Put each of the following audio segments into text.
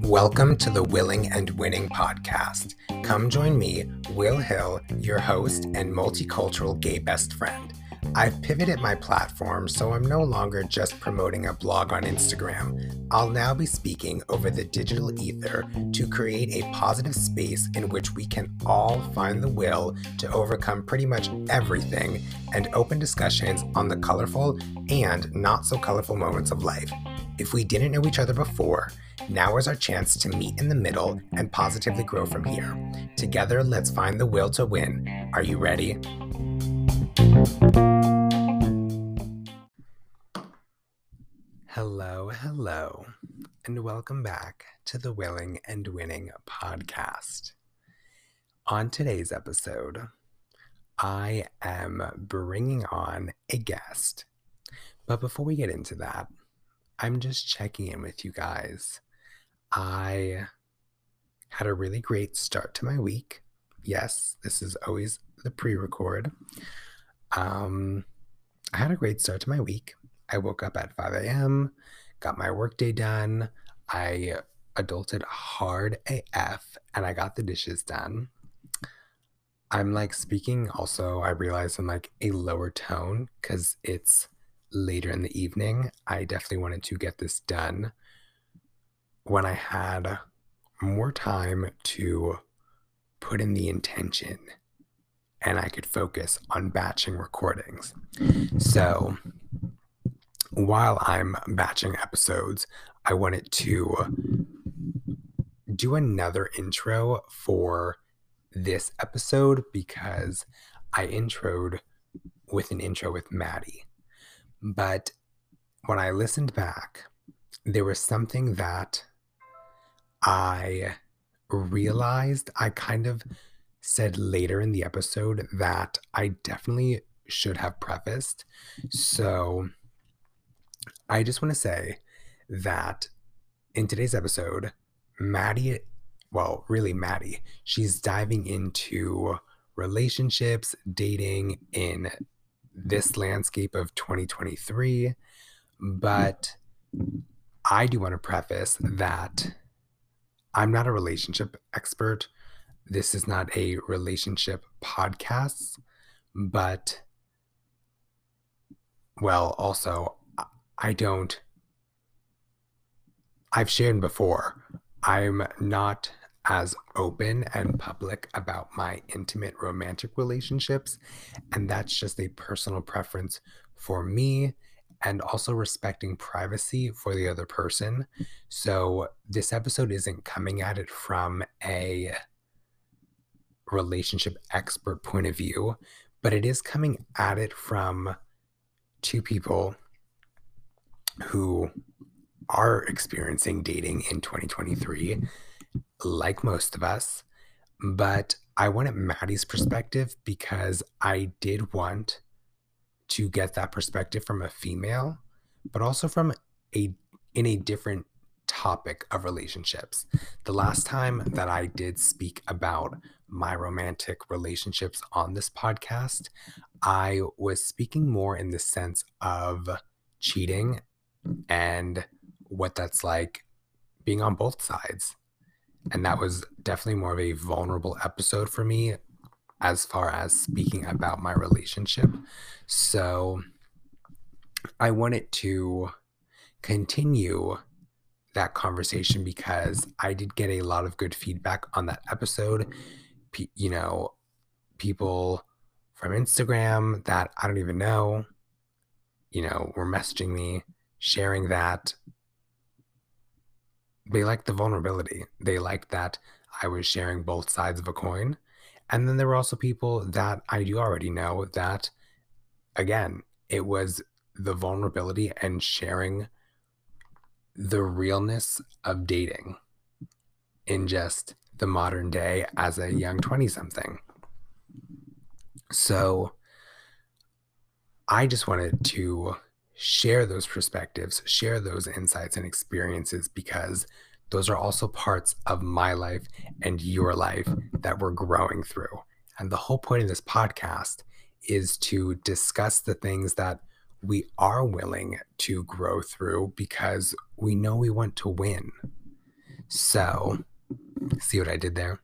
Welcome to the Willing and Winning podcast. Come join me, Will Hill, your host and multicultural gay best friend. I've pivoted my platform so I'm no longer just promoting a blog on Instagram. I'll now be speaking over the digital ether to create a positive space in which we can all find the will to overcome pretty much everything and open discussions on the colorful and not so colorful moments of life. If we didn't know each other before, now is our chance to meet in the middle and positively grow from here. Together, let's find the will to win. Are you ready? Hello, hello, and welcome back to the Willing and Winning podcast. On today's episode, I am bringing on a guest. But before we get into that, I'm just checking in with you guys. I had a really great start to my week. Yes, this is always the pre record. Um, I had a great start to my week. I woke up at 5 a.m., got my workday done. I adulted hard AF and I got the dishes done. I'm like speaking also, I realize in like a lower tone because it's later in the evening. I definitely wanted to get this done when I had more time to put in the intention and I could focus on batching recordings. So while I'm batching episodes, I wanted to do another intro for this episode because I introed with an intro with Maddie. But when I listened back, there was something that I realized I kind of said later in the episode that I definitely should have prefaced. So I just want to say that in today's episode, Maddie, well, really Maddie, she's diving into relationships, dating in this landscape of 2023. But I do want to preface that I'm not a relationship expert. This is not a relationship podcast, but well, also, I don't, I've shared before, I'm not as open and public about my intimate romantic relationships. And that's just a personal preference for me and also respecting privacy for the other person. So this episode isn't coming at it from a relationship expert point of view, but it is coming at it from two people who are experiencing dating in 2023, like most of us. But I wanted Maddie's perspective because I did want to get that perspective from a female, but also from a in a different topic of relationships. The last time that I did speak about my romantic relationships on this podcast, I was speaking more in the sense of cheating and what that's like being on both sides. And that was definitely more of a vulnerable episode for me as far as speaking about my relationship. So I wanted to continue that conversation because I did get a lot of good feedback on that episode. You know, people from Instagram that I don't even know, you know, were messaging me, sharing that. They liked the vulnerability. They liked that I was sharing both sides of a coin. And then there were also people that I do already know that, again, it was the vulnerability and sharing the realness of dating in just the modern day as a mm-hmm. young 20 something. So I just wanted to share those perspectives, share those insights and experiences because those are also parts of my life and your life that we're growing through. And the whole point of this podcast is to discuss the things that we are willing to grow through because we know we want to win. So, see what I did there?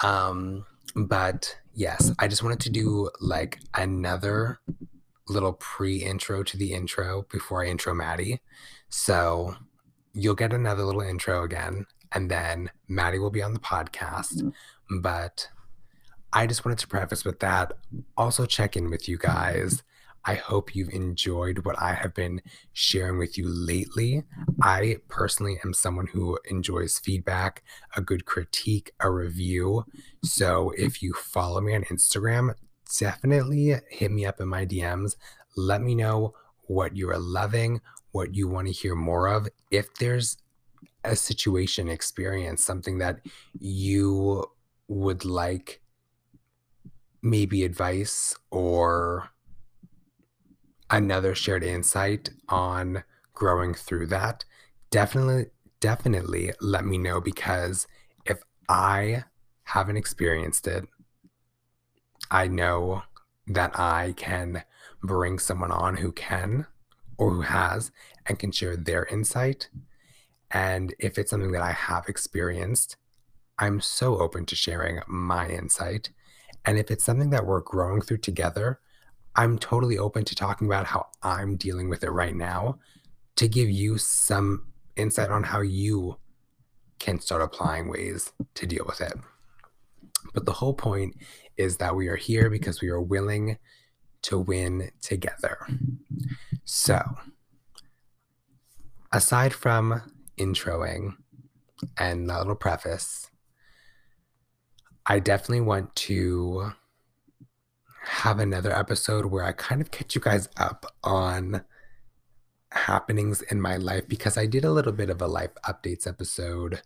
Um, but yes, I just wanted to do like another little pre intro to the intro before I intro Maddie. So, you'll get another little intro again, and then Maddie will be on the podcast. But I just wanted to preface with that. Also, check in with you guys. I hope you've enjoyed what I have been sharing with you lately. I personally am someone who enjoys feedback, a good critique, a review. So if you follow me on Instagram, definitely hit me up in my DMs. Let me know what you are loving, what you want to hear more of. If there's a situation, experience, something that you would like maybe advice or another shared insight on growing through that, definitely, definitely let me know because if I haven't experienced it, I know that I can bring someone on who can or who has and can share their insight. And if it's something that I have experienced, I'm so open to sharing my insight. And if it's something that we're growing through together, I'm totally open to talking about how I'm dealing with it right now to give you some insight on how you can start applying ways to deal with it. But the whole point is that we are here because we are willing to win together. So, aside from introing and a little preface, I definitely want to have another episode where I kind of catch you guys up on happenings in my life because I did a little bit of a life updates episode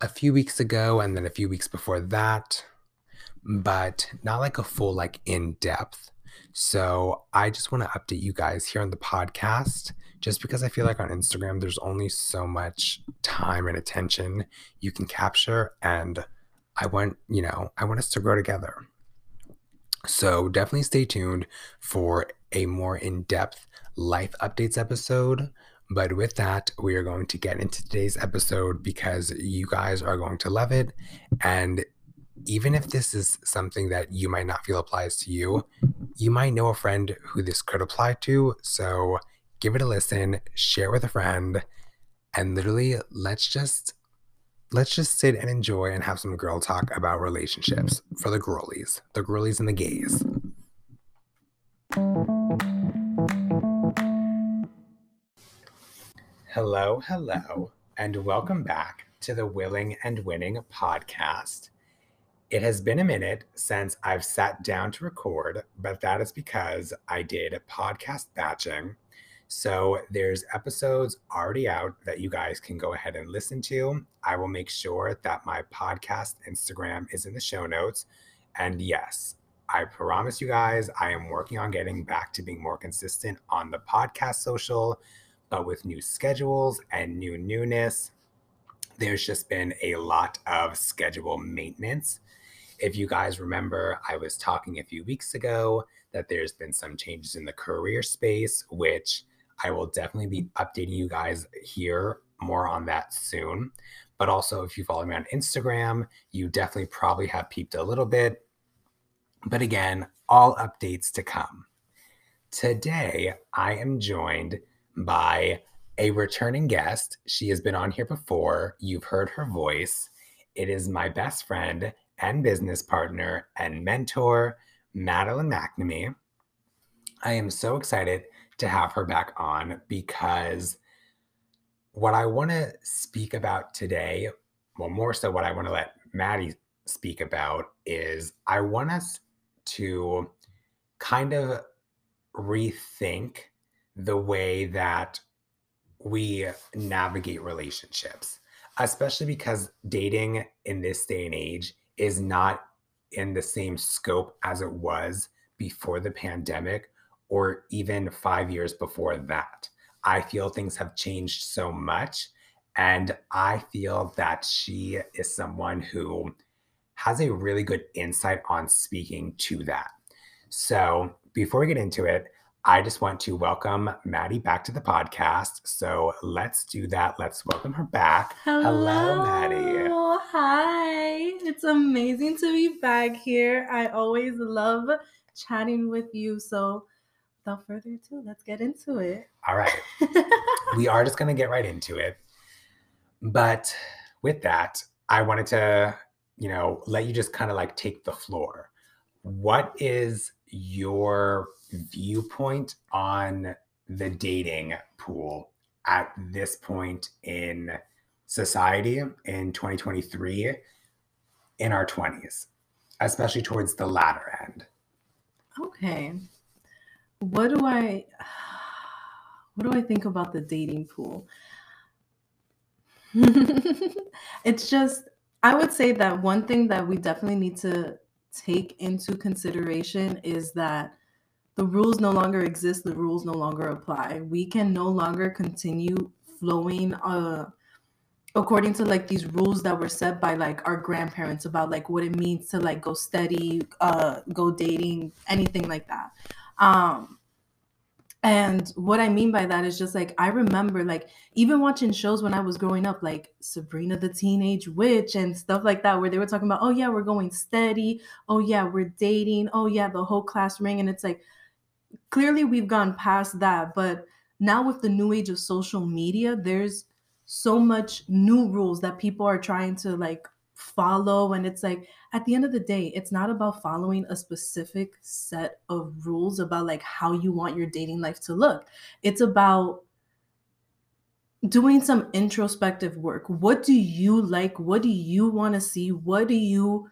a few weeks ago and then a few weeks before that, but not like a full, like in depth. So I just want to update you guys here on the podcast just because I feel like on Instagram, there's only so much time and attention you can capture. And I want, you know, I want us to grow together. So definitely stay tuned for a more in depth life updates episode. But with that, we are going to get into today's episode because you guys are going to love it. And even if this is something that you might not feel applies to you, you might know a friend who this could apply to. So give it a listen, share with a friend, and literally let's just let's just sit and enjoy and have some girl talk about relationships for the girlies, the girlies and the gays. Hello, hello, and welcome back to the Willing and Winning podcast. It has been a minute since I've sat down to record, but that is because I did podcast batching so there's episodes already out that you guys can go ahead and listen to. I will make sure that my podcast Instagram is in the show notes. And yes, I promise you guys, I am working on getting back to being more consistent on the podcast social, but with new schedules and new newness, there's just been a lot of schedule maintenance. If you guys remember, I was talking a few weeks ago that there's been some changes in the career space, which I will definitely be updating you guys here more on that soon. But also, if you follow me on Instagram, you definitely probably have peeped a little bit. But again, all updates to come. Today, I am joined by a returning guest. She has been on here before. You've heard her voice. It is my best friend and business partner and mentor, Madeline McNamee. I am so excited to have her back on because what I want to speak about today, well, more so what I want to let Maddie speak about is I want us to kind of rethink the way that we navigate relationships, especially because dating in this day and age is not in the same scope as it was before the pandemic or even five years before that. I feel things have changed so much. And I feel that she is someone who has a really good insight on speaking to that. So, before we get into it, I just want to welcome Maddie back to the podcast. So let's do that. Let's welcome her back. Hello, Hello Maddie. Hi. It's amazing to be back here. I always love chatting with you. So without further ado, let's get into it. All right. we are just going to get right into it. But with that, I wanted to, you know, let you just kind of like take the floor. What is your viewpoint on the dating pool at this point in society in 2023 in our 20s, especially towards the latter end? Okay. What do I what do I think about the dating pool? it's just I would say that one thing that we definitely need to take into consideration is that the rules no longer exist, the rules no longer apply. We can no longer continue flowing uh according to like these rules that were set by like our grandparents about like what it means to like go steady, uh go dating, anything like that. Um and what I mean by that is just like I remember like even watching shows when I was growing up, like Sabrina the Teenage Witch and stuff like that, where they were talking about, oh yeah, we're going steady, oh yeah, we're dating, oh yeah, the whole class ring. And it's like clearly we've gone past that. But now with the new age of social media, there's so much new rules that people are trying to like follow and it's like at the end of the day it's not about following a specific set of rules about like how you want your dating life to look. It's about doing some introspective work. What do you like? What do you want to see? What do you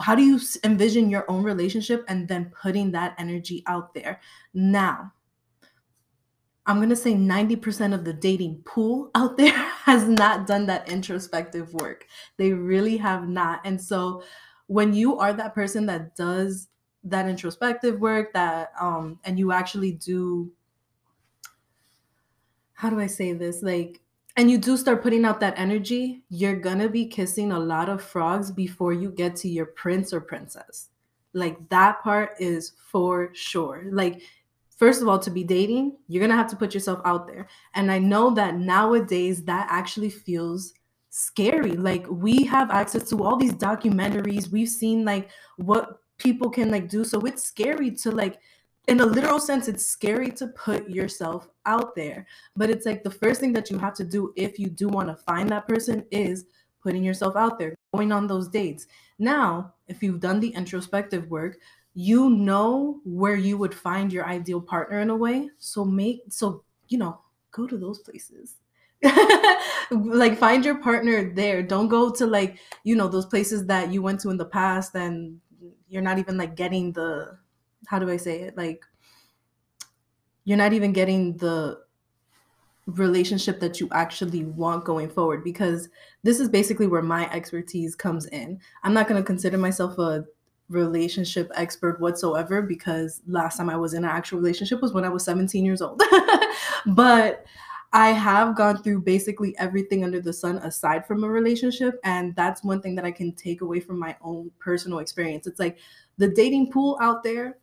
how do you envision your own relationship? And then putting that energy out there. Now I'm going to say 90% of the dating pool out there has not done that introspective work. They really have not. And so when you are that person that does that introspective work that um and you actually do how do I say this? Like and you do start putting out that energy, you're going to be kissing a lot of frogs before you get to your prince or princess. Like that part is for sure. Like first of all, to be dating, you're going to have to put yourself out there. And I know that nowadays that actually feels scary. Like we have access to all these documentaries. We've seen like what people can like do. So it's scary to like in a literal sense it's scary to put yourself out there. But it's like the first thing that you have to do if you do want to find that person is putting yourself out there, going on those dates. Now, if you've done the introspective work, you know where you would find your ideal partner in a way. So make so you know, go to those places. like find your partner there. Don't go to like, you know, those places that you went to in the past and you're not even like getting the how do I say it? Like you're not even getting the relationship that you actually want going forward because this is basically where my expertise comes in. I'm not going to consider myself a relationship expert whatsoever because last time I was in an actual relationship was when I was 17 years old. but I have gone through basically everything under the sun aside from a relationship. And that's one thing that I can take away from my own personal experience. It's like the dating pool out there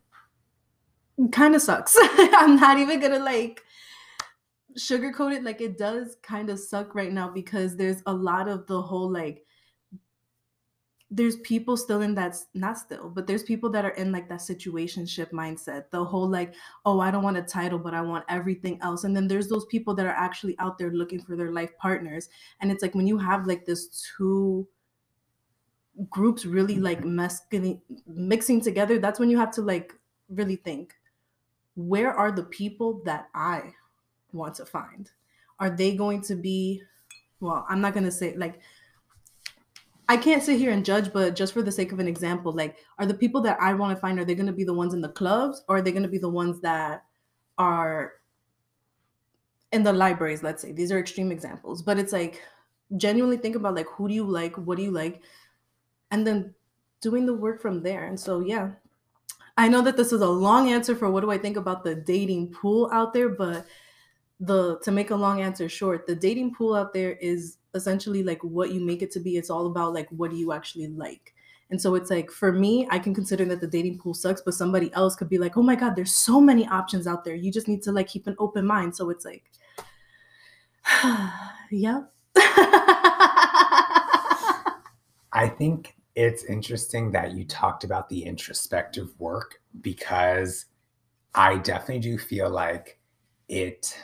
kind of sucks. I'm not even gonna like sugarcoat it. Like it does kind of suck right now because there's a lot of the whole like there's people still in that not still but there's people that are in like that situationship mindset. The whole like oh i don't want a title but i want everything else. And then there's those people that are actually out there looking for their life partners. And it's like when you have like this two groups really mm-hmm. like messing mixing together that's when you have to like really think where are the people that i want to find? Are they going to be well i'm not going to say like I can't sit here and judge, but just for the sake of an example, like, are the people that I want to find, are they going to be the ones in the clubs or are they going to be the ones that are in the libraries? Let's say these are extreme examples, but it's like genuinely think about like, who do you like? What do you like? And then doing the work from there. And so, yeah, I know that this is a long answer for what do I think about the dating pool out there, but the to make a long answer short, the dating pool out there is essentially like what you make it to be. It's all about like what do you actually like. And so it's like for me, I can consider that the dating pool sucks, but somebody else could be like, "Oh my god, there's so many options out there. You just need to like keep an open mind." So it's like yep. I think it's interesting that you talked about the introspective work because I definitely do feel like it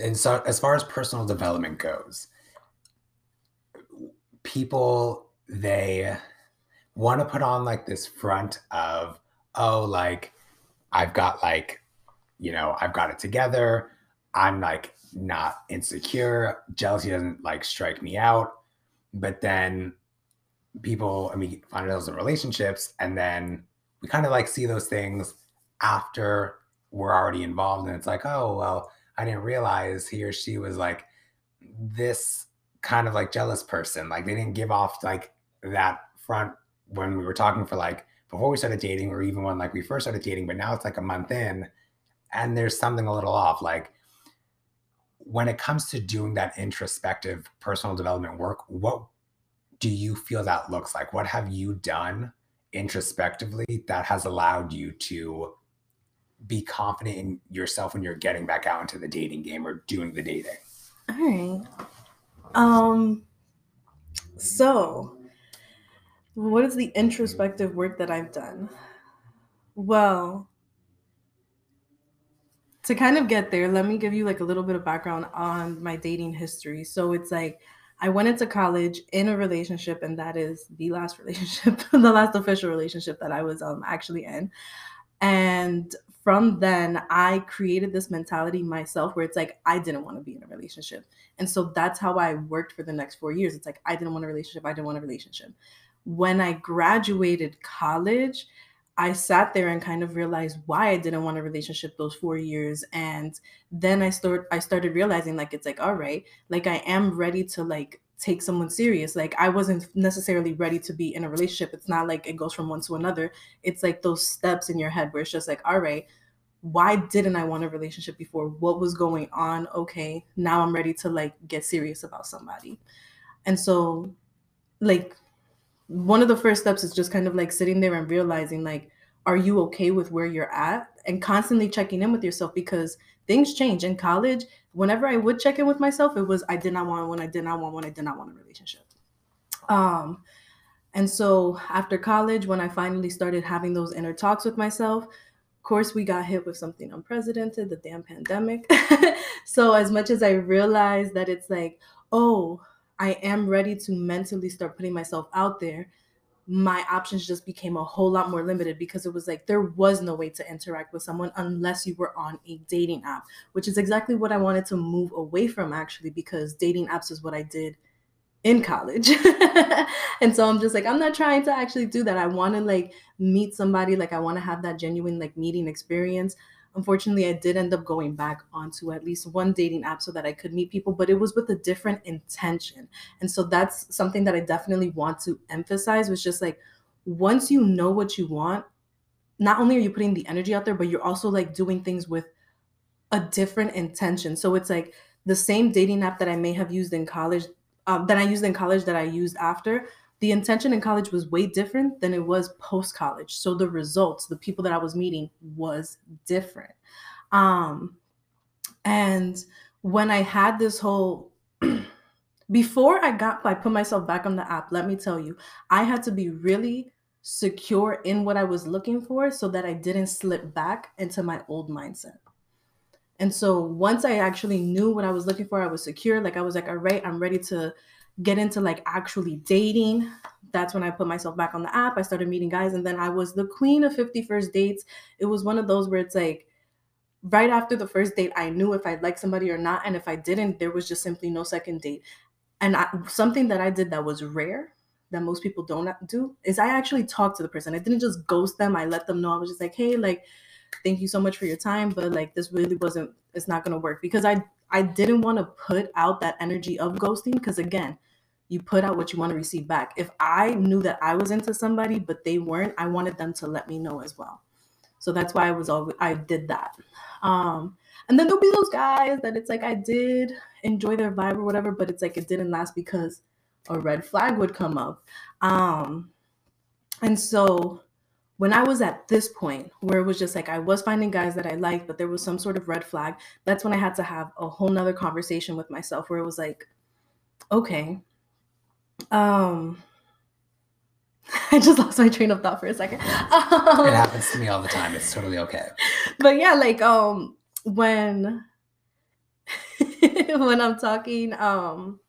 and so as far as personal development goes people they want to put on like this front of oh like i've got like you know i've got it together. I'm like not insecure. Jealousy doesn't like strike me out. But then people i mean find ourselves in relationships and then we kind of like see those things after we're already involved and it's like oh well i didn't realize he or she was like this kind of like jealous person. Like they didn't give off like that front when we were talking for like before we started dating or even when like we first started dating but now it's like a month in and there's something a little off. Like when it comes to doing that introspective personal development work what do you feel that looks like? What have you done introspectively that has allowed you to be confident in yourself when you're getting back out into the dating game or doing the dating all right um so what is the introspective work that I've done? Well, to kind of get there, let me give you like a little bit of background on my dating history. So it's like I went into college in a relationship, and that is the last relationship, the last official relationship that I was um actually in. And from then, I created this mentality myself where it's like I didn't want to be in a relationship. And so that's how I worked for the next four years. It's like I didn't want a relationship, I didn't want a relationship when I graduated college, I sat there and kind of realized why I didn't want a relationship those four years. And then I start I started realizing like it's like, all right, like I am ready to like take someone serious. Like I wasn't necessarily ready to be in a relationship. It's not like it goes from one to another. It's like those steps in your head where it's just like, all right, why didn't I want a relationship before? What was going on? Okay, now I'm ready to like get serious about somebody. And so like one of the first steps is just kind of like sitting there and realizing like are you okay with where you're at and constantly checking in with yourself because things change in college whenever i would check in with myself it was i did not want one i did not want one i did not want a relationship. Um and so after college when i finally started having those inner talks with myself of course we got hit with something unprecedented the damn pandemic. So as much as i realized that it's like oh I am ready to mentally start putting myself out there, my options just became a whole lot more limited because it was like there was no way to interact with someone unless you were on a dating app, which is exactly what I wanted to move away from actually because dating apps is what I did in college. and so I'm just like I'm not trying to actually do that. I want to like meet somebody like I want to have that genuine like meeting experience unfortunately, I did end up going back onto at least one dating app so that I could meet people, but it was with a different intention. And so that's something that I definitely want to emphasize was just like once you know what you want, not only are you putting the energy out there, but you're also like doing things with a different intention. So it's like the same dating app that I may have used in college, um, that I used in college that I used after the intention in college was way different than it was post college. So the results, the people that I was meeting was different. Um, and when I had this whole before I got I put myself back on the app, let me tell you, I had to be really secure in what I was looking for so that I didn't slip back into my old mindset. And so once I actually knew what I was looking for, I was secure. Like I was like, all right, I'm ready to get into like actually dating that's when I put myself back on the app. I started meeting guys, and then I was the queen of 50 first dates. It was one of those where it's like, right after the first date, I knew if I liked somebody or not. And if I didn't, there was just simply no second date. And I, something that I did that was rare that most people don't do is I actually talked to the person. I didn't just ghost them. I let them know. I was just like, hey, like, thank you so much for your time, but like, this really wasn't, it's not to work because I, I didn't want to put out that energy of ghosting because again, you put out what you want to receive back. If I knew that I was into somebody but they weren't, I wanted them to let me know as well. So that's why I was always I did that. Um, and then there'll be those guys that it's like I did enjoy their vibe or whatever, but it's like it didn't last because a red flag would come up. Um, and so when I was at this point where it was just like I was finding guys that I liked, but there was some sort of red flag, that's when I had to have a whole nother conversation with myself where it was like, okay, um, I just lost my train of thought for a second. Um, it happens to me all the time. It's totally okay. But yeah, like um when when I'm talking um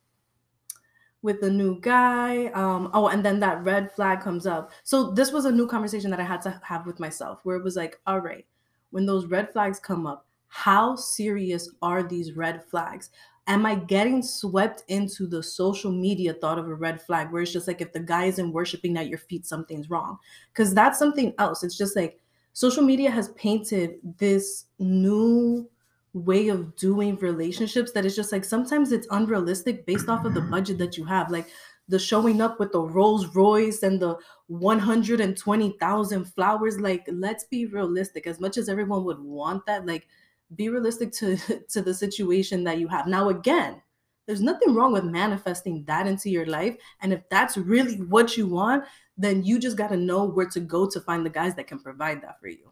with the new guy. Um, oh, and then that red flag comes up. So this was a new conversation that I had to have with myself where it was like, all right, when those red flags come up, how serious are these red flags? Am I getting swept into the social media thought of a red flag where it's just like if the guy isn't worshiping at your feet, something's wrong? Because that's something else. It's just like social media has painted this new way of doing relationships that is just like sometimes it's unrealistic based off of the budget that you have. Like the showing up with the Rolls Royce and the 120,000 flowers. Like, let's be realistic. As much as everyone would want that, like, be realistic to, to the situation that you have. Now, again, there's nothing wrong with manifesting that into your life. And if that's really what you want, then you just got to know where to go to find the guys that can provide that for you.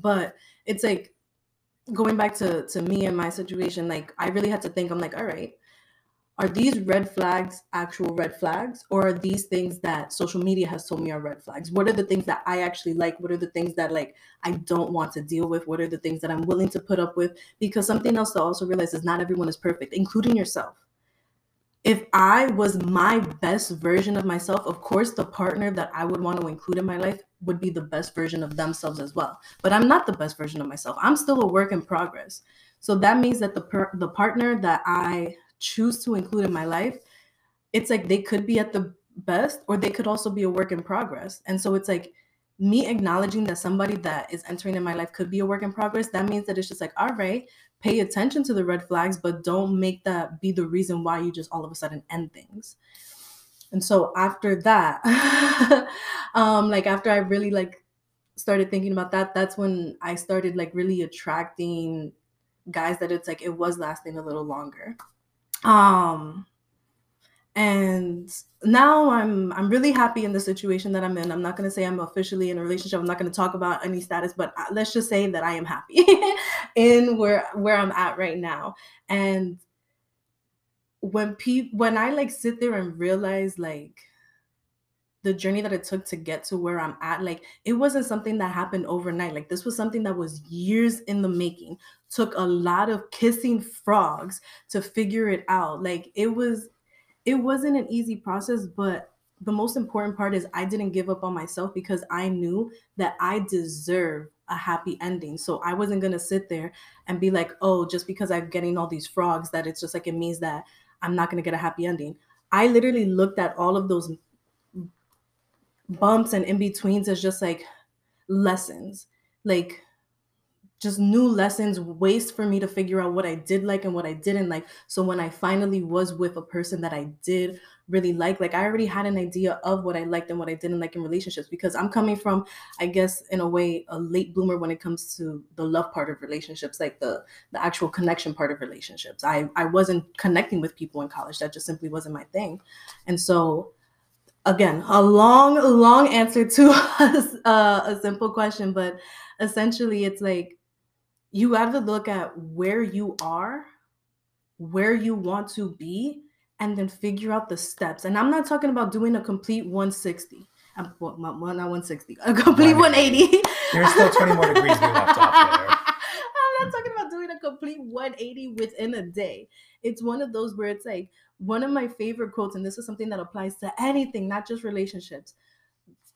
But it's like going back to to me and my situation like i really had to think i'm like all right are these red flags actual red flags or are these things that social media has told me are red flags? What are the things that i actually like? What are the things that like i don't want to deal with? What are the things that i'm willing to put up with? Because something else to also realize is not everyone is perfect including yourself. If I was my best version of myself, of course, the partner that I would want to include in my life would be the best version of themselves as well. But I'm not the best version of myself. I'm still a work in progress. So that means that the per- the partner that I choose to include in my life, it's like they could be at the best or they could also be a work in progress. And so it's like me acknowledging that somebody that is entering in my life could be a work in progress. That means that it's just like, all right, pay attention to the red flags, but don't make that be the reason why you just all of a sudden end things. And so after that, um, like after I really like started thinking about that, that's when I started like really attracting guys that it's like it was lasting a little longer. Um and now i'm i'm really happy in the situation that i'm in. I'm not going to say i'm officially in a relationship. I'm not going to talk about any status but uh, let's just say that i am happy in where where i'm at right now. And when people when i like sit there and realize like the journey that it took to get to where i'm at like it wasn't something that happened overnight. Like this was something that was years in the making. Took a lot of kissing frogs to figure it out. Like it was it wasn't an easy process, but the most important part is I didn't give up on myself because I knew that I deserve a happy ending. So I wasn't going to sit there and be like, oh, just because I'm getting all these frogs, that it's just like it means that I'm not going to get a happy ending. I literally looked at all of those bumps and in betweens as just like lessons. Like, just new lessons, ways for me to figure out what I did like and what I didn't like. So when I finally was with a person that I did really like, like I already had an idea of what I liked and what I didn't like in relationships because I'm coming from, I guess, in a way, a late bloomer when it comes to the love part of relationships, like the the actual connection part of relationships. I I wasn't connecting with people in college. That just simply wasn't my thing, and so again a long long answer to a, uh, a simple question but essentially it's like you have to look at where you are, where you want to be, and then figure out the steps. And I'm not talking about doing a complete 160. Um, well, not 160, a complete 180. There's still 20 more degrees we left off there. I'm not talking about doing a complete 180 within a day. It's one of those where it's like one of my favorite quotes, and this is something that applies to anything, not just relationships.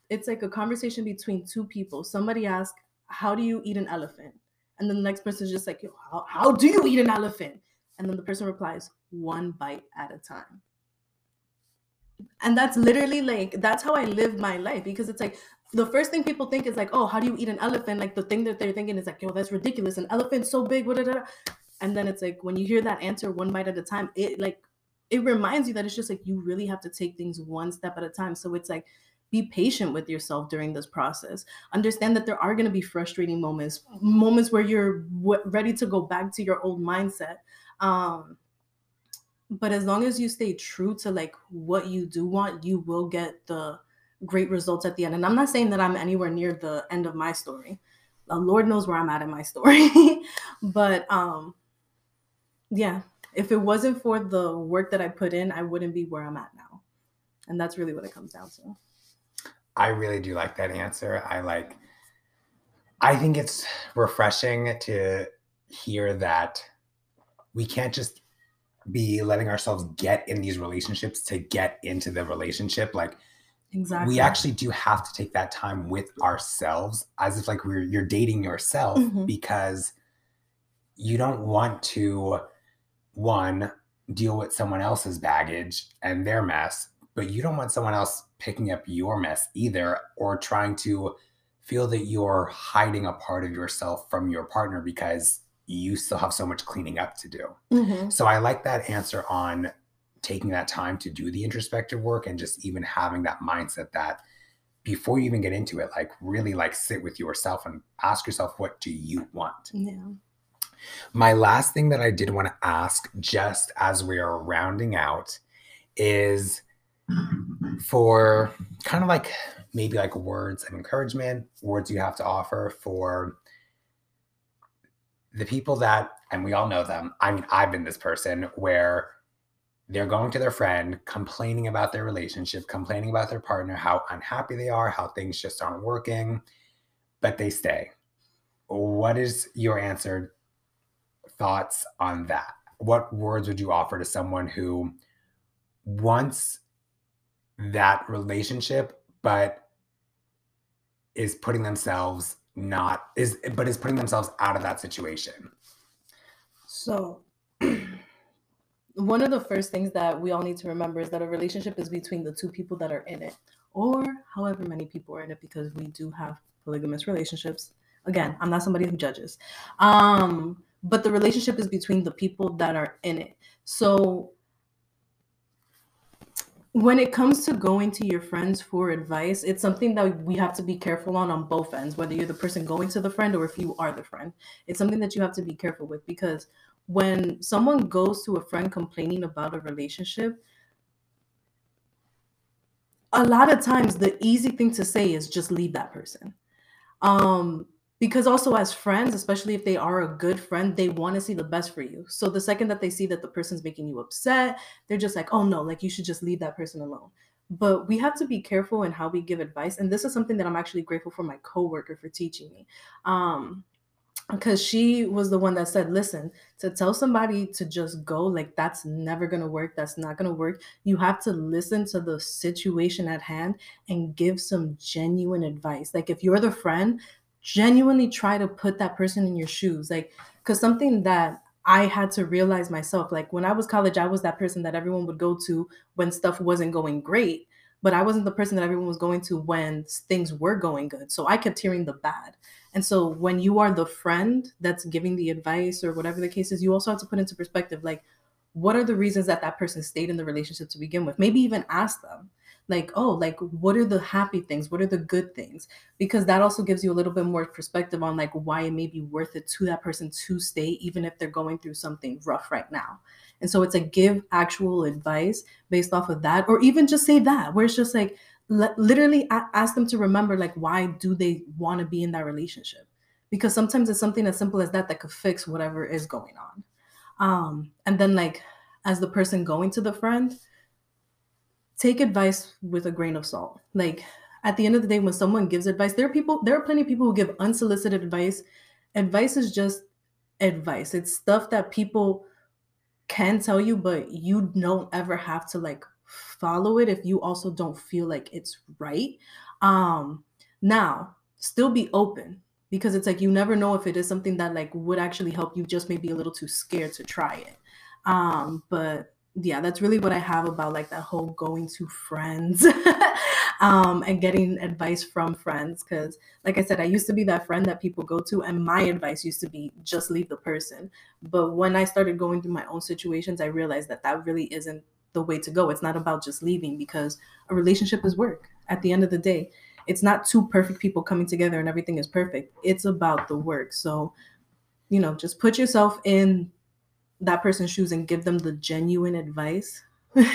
It's like a conversation between two people. Somebody asks, How do you eat an elephant? And then the next person is just like, Yo, how, how do you eat an elephant? And then the person replies, one bite at a time. And that's literally like, that's how I live my life because it's like, the first thing people think is like, oh, how do you eat an elephant? Like the thing that they're thinking is like, yo, that's ridiculous. An elephant's so big. And then it's like, when you hear that answer one bite at a time, it like, it reminds you that it's just like, you really have to take things one step at a time. So it's like, be patient with yourself during this process understand that there are going to be frustrating moments moments where you're w- ready to go back to your old mindset um but as long as you stay true to like what you do want you will get the great results at the end. And i'm not saying that i'm anywhere near the end of my story. The lord knows where i'm at in my story. But um yeah if it wasn't for the work that i put in i wouldn't be where i'm at now. And that's really what it comes down to. I really do like that answer. I like I think it's refreshing to hear that we can't just be letting ourselves get in these relationships to get into the relationship like exactly we actually do have to take that time with ourselves as if like we're you're dating yourself Mhm. because you don't want to one deal with someone else's baggage and their mess but you don't want someone else picking up your mess either or trying to feel that you're hiding a part of yourself from your partner because you still have so much cleaning up to do Mhm. so I like that answer on taking that time to do the introspective work and just even having that mindset that before you even get into it, like really like sit with yourself and ask yourself, what do you want? yeah My last thing that I did want to ask, just as we are rounding out, is for kind of like maybe like words of encouragement, words you have to offer for the people that, and we all know them. I mean, I've been this person where they're going to their friend, complaining about their relationship, complaining about their partner, how unhappy they are, how things just aren't working, but they stay. What is your answer, thoughts on that? What words would you offer to someone who wants that relationship, but is putting themselves not is but is putting themselves out of that situation? So, one of the first things that we all need to remember is that a relationship is between the two people that are in it, or however many people are in it, because we do have polygamous relationships. Again, I'm not somebody who judges. Um, but the relationship is between the people that are in it. So, when it comes to going to your friends for advice, it's something that we have to be careful on on both ends, whether you're the person going to the friend or if you are the friend. It's something that you have to be careful with because when someone goes to a friend complaining about a relationship, a lot of times the easy thing to say is just leave that person. Um, because also as friends, especially if they are a good friend, they want to see the best for you. So the second that they see that the person's making you upset, they're just like, oh no, like you should just leave that person alone. But we have to be careful in how we give advice. And this is something that I'm actually grateful for my coworker for teaching me. Um, because she was the one that said, listen, to tell somebody to just go, like that's never gonna work. That's not gonna work. You have to listen to the situation at hand and give some genuine advice. Like if you're the friend, genuinely try to put that person in your shoes. Like, because something that I had to realize myself, like when I was college, I was that person that everyone would go to when stuff wasn't going great. But I wasn't the person that everyone was going to when things were going good. So I kept hearing the bad. And so when you are the friend that's giving the advice or whatever the case is, you also have to put into perspective like, what are the reasons that that person stayed in the relationship to begin with? Maybe even ask them, like, oh, like, what are the happy things? What are the good things? Because that also gives you a little bit more perspective on like why it may be worth it to that person to stay, even if they're going through something rough right now. And so it's like give actual advice based off of that, or even just say that, where it's just like, li- literally ask them to remember like why do they want to be in that relationship because sometimes it's something as simple as that that could fix whatever is going on um and then like as the person going to the friend take advice with a grain of salt. Like at the end of the day when someone gives advice there are people there are plenty of people who give unsolicited advice. Advice is just advice. It's stuff that people can tell you but you don't ever have to like follow it if you also don't feel like it's right. Um now still be open because it's like you never know if it is something that like would actually help you just maybe a little too scared to try it. Um but yeah that's really what i have about like that whole going to friends um and getting advice from friends because like i said i used to be that friend that people go to and my advice used to be just leave the person. But when i started going through my own situations i realized that that really isn't the way to go. It's not about just leaving because a relationship is work at the end of the day. It's not two perfect people coming together and everything is perfect. It's about the work. So you know just put yourself in that person's shoes and give them the genuine advice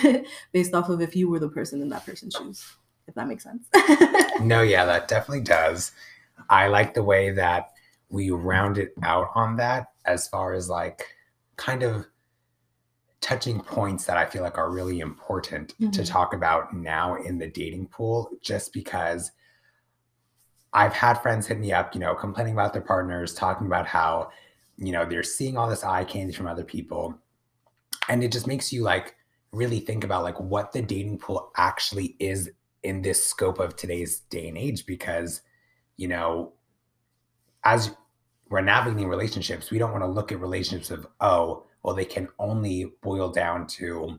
based off of if you were the person in that person's shoes if that makes sense no yeah that definitely does i like the way that we round it out on that as far as like kind of touching points that I feel like are really important mm-hmm. to talk about now in the dating pool, just because I've had friends hit me up, you know, complaining about their partners, talking about how, you know, they're seeing all this eye candy from other people. And it just makes you like really think about like what the dating pool actually is in this scope of today's day and age because, you know, as we're navigating relationships, we don't want to look at relationships of, oh, well, they can only boil down to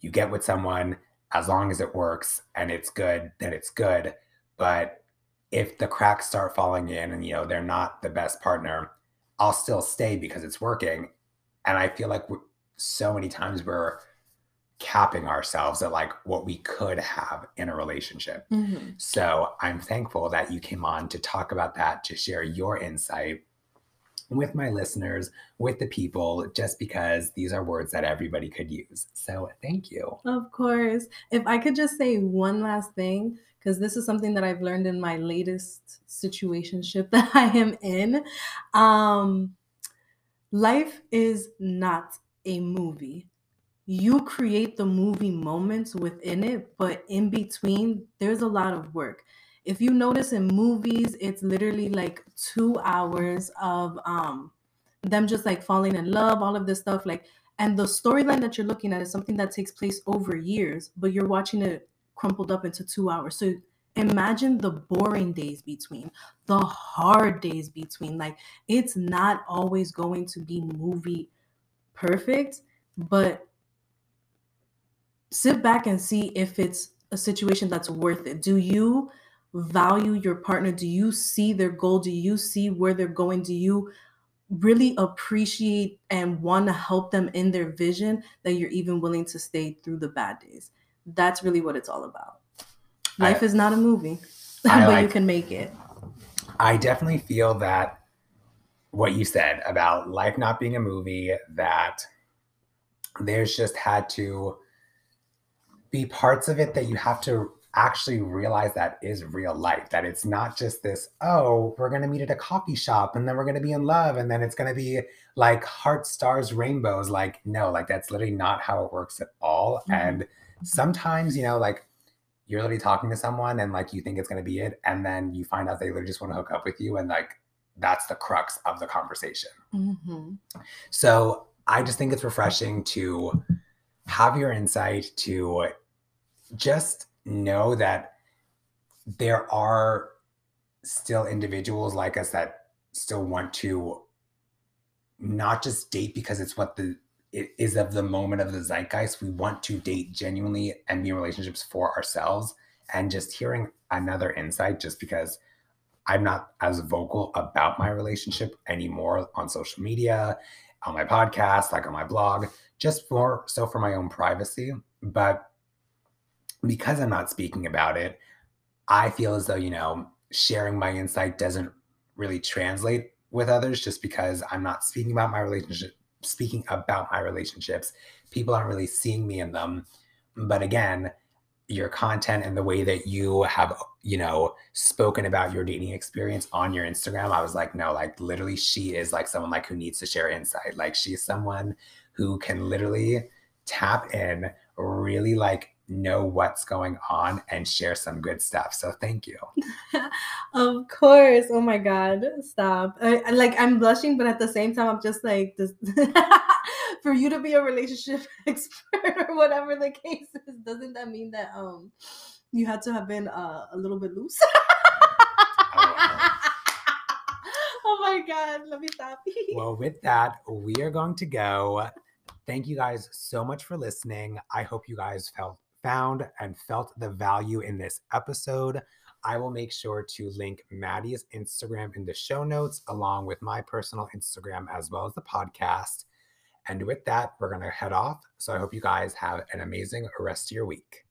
you get with someone as long as it works and it's good, then it's good. But if the cracks start falling in and, you know, they're not the best partner, I'll still stay because it's working. And I feel like so many times we're capping ourselves at like what we could have in a relationship. Mm-hmm. So I'm thankful that you came on to talk about that, to share your insight with my listeners, with the people, just because these are words that everybody could use. So thank you. Of course. If I could just say one last thing, because this is something that I've learned in my latest situationship that I am in. Um, life is not a movie you create the movie moments within it, but in between, there's a lot of work. If you notice in movies, it's literally like two hours of um them just like falling in love, all of this stuff. Like, and the storyline that you're looking at is something that takes place over years, but you're watching it crumpled up into two hours. So imagine the boring days between, the hard days between. Like, it's not always going to be movie perfect, but sit back and see if it's a situation that's worth it. Do you value your partner? Do you see their goal? Do you see where they're going? Do you really appreciate and want to help them in their vision that you're even willing to stay through the bad days? That's really what it's all about. Life I, is not a movie, but like, you can make it. I definitely feel that what you said about life not being a movie, that there's just had to be parts of it that you have to actually realize that is real life that it's not just this oh we're going to meet at a coffee shop and then we're going to be in love and then it's going to be like heart stars rainbows like no like that's literally not how it works at all mm-hmm. and sometimes you know like you're literally talking to someone and like you think it's going to be it and then you find out they literally just want to hook up with you and like that's the crux of the conversation mm-hmm. so i just think it's refreshing to have your insight to just know that there are still individuals like us that still want to not just date because it's what the it is of the moment of the zeitgeist. We want to date genuinely and be in relationships for ourselves. And just hearing another insight, just because I'm not as vocal about my relationship anymore on social media, on my podcast, like on my blog, just more so for my own privacy. But because I'm not speaking about it, I feel as though, you know, sharing my insight doesn't really translate with others just because I'm not speaking about my relationship, speaking about my relationships. People aren't really seeing me in them. But again, your content and the way that you have, you know, spoken about your dating experience on your Instagram, I was like, no, like literally, she is like someone like who needs to share insight. Like she's someone who can literally tap in, really like know what's going on and share some good stuff. So thank you. of course. Oh my God. Stop. I, like I'm blushing, but at the same time, I'm just like this. for you to be a relationship expert or whatever the case is, doesn't that mean that um you had to have been uh, a little bit loose? oh my God. Let me stop. well, with that, we are going to go. Thank you guys so much for listening. I hope you guys felt found and felt the value in this episode. I will make sure to link Maddie's Instagram in the show notes, along with my personal Instagram as well as the podcast. And with that, we're going to head off. So I hope you guys have an amazing rest of your week.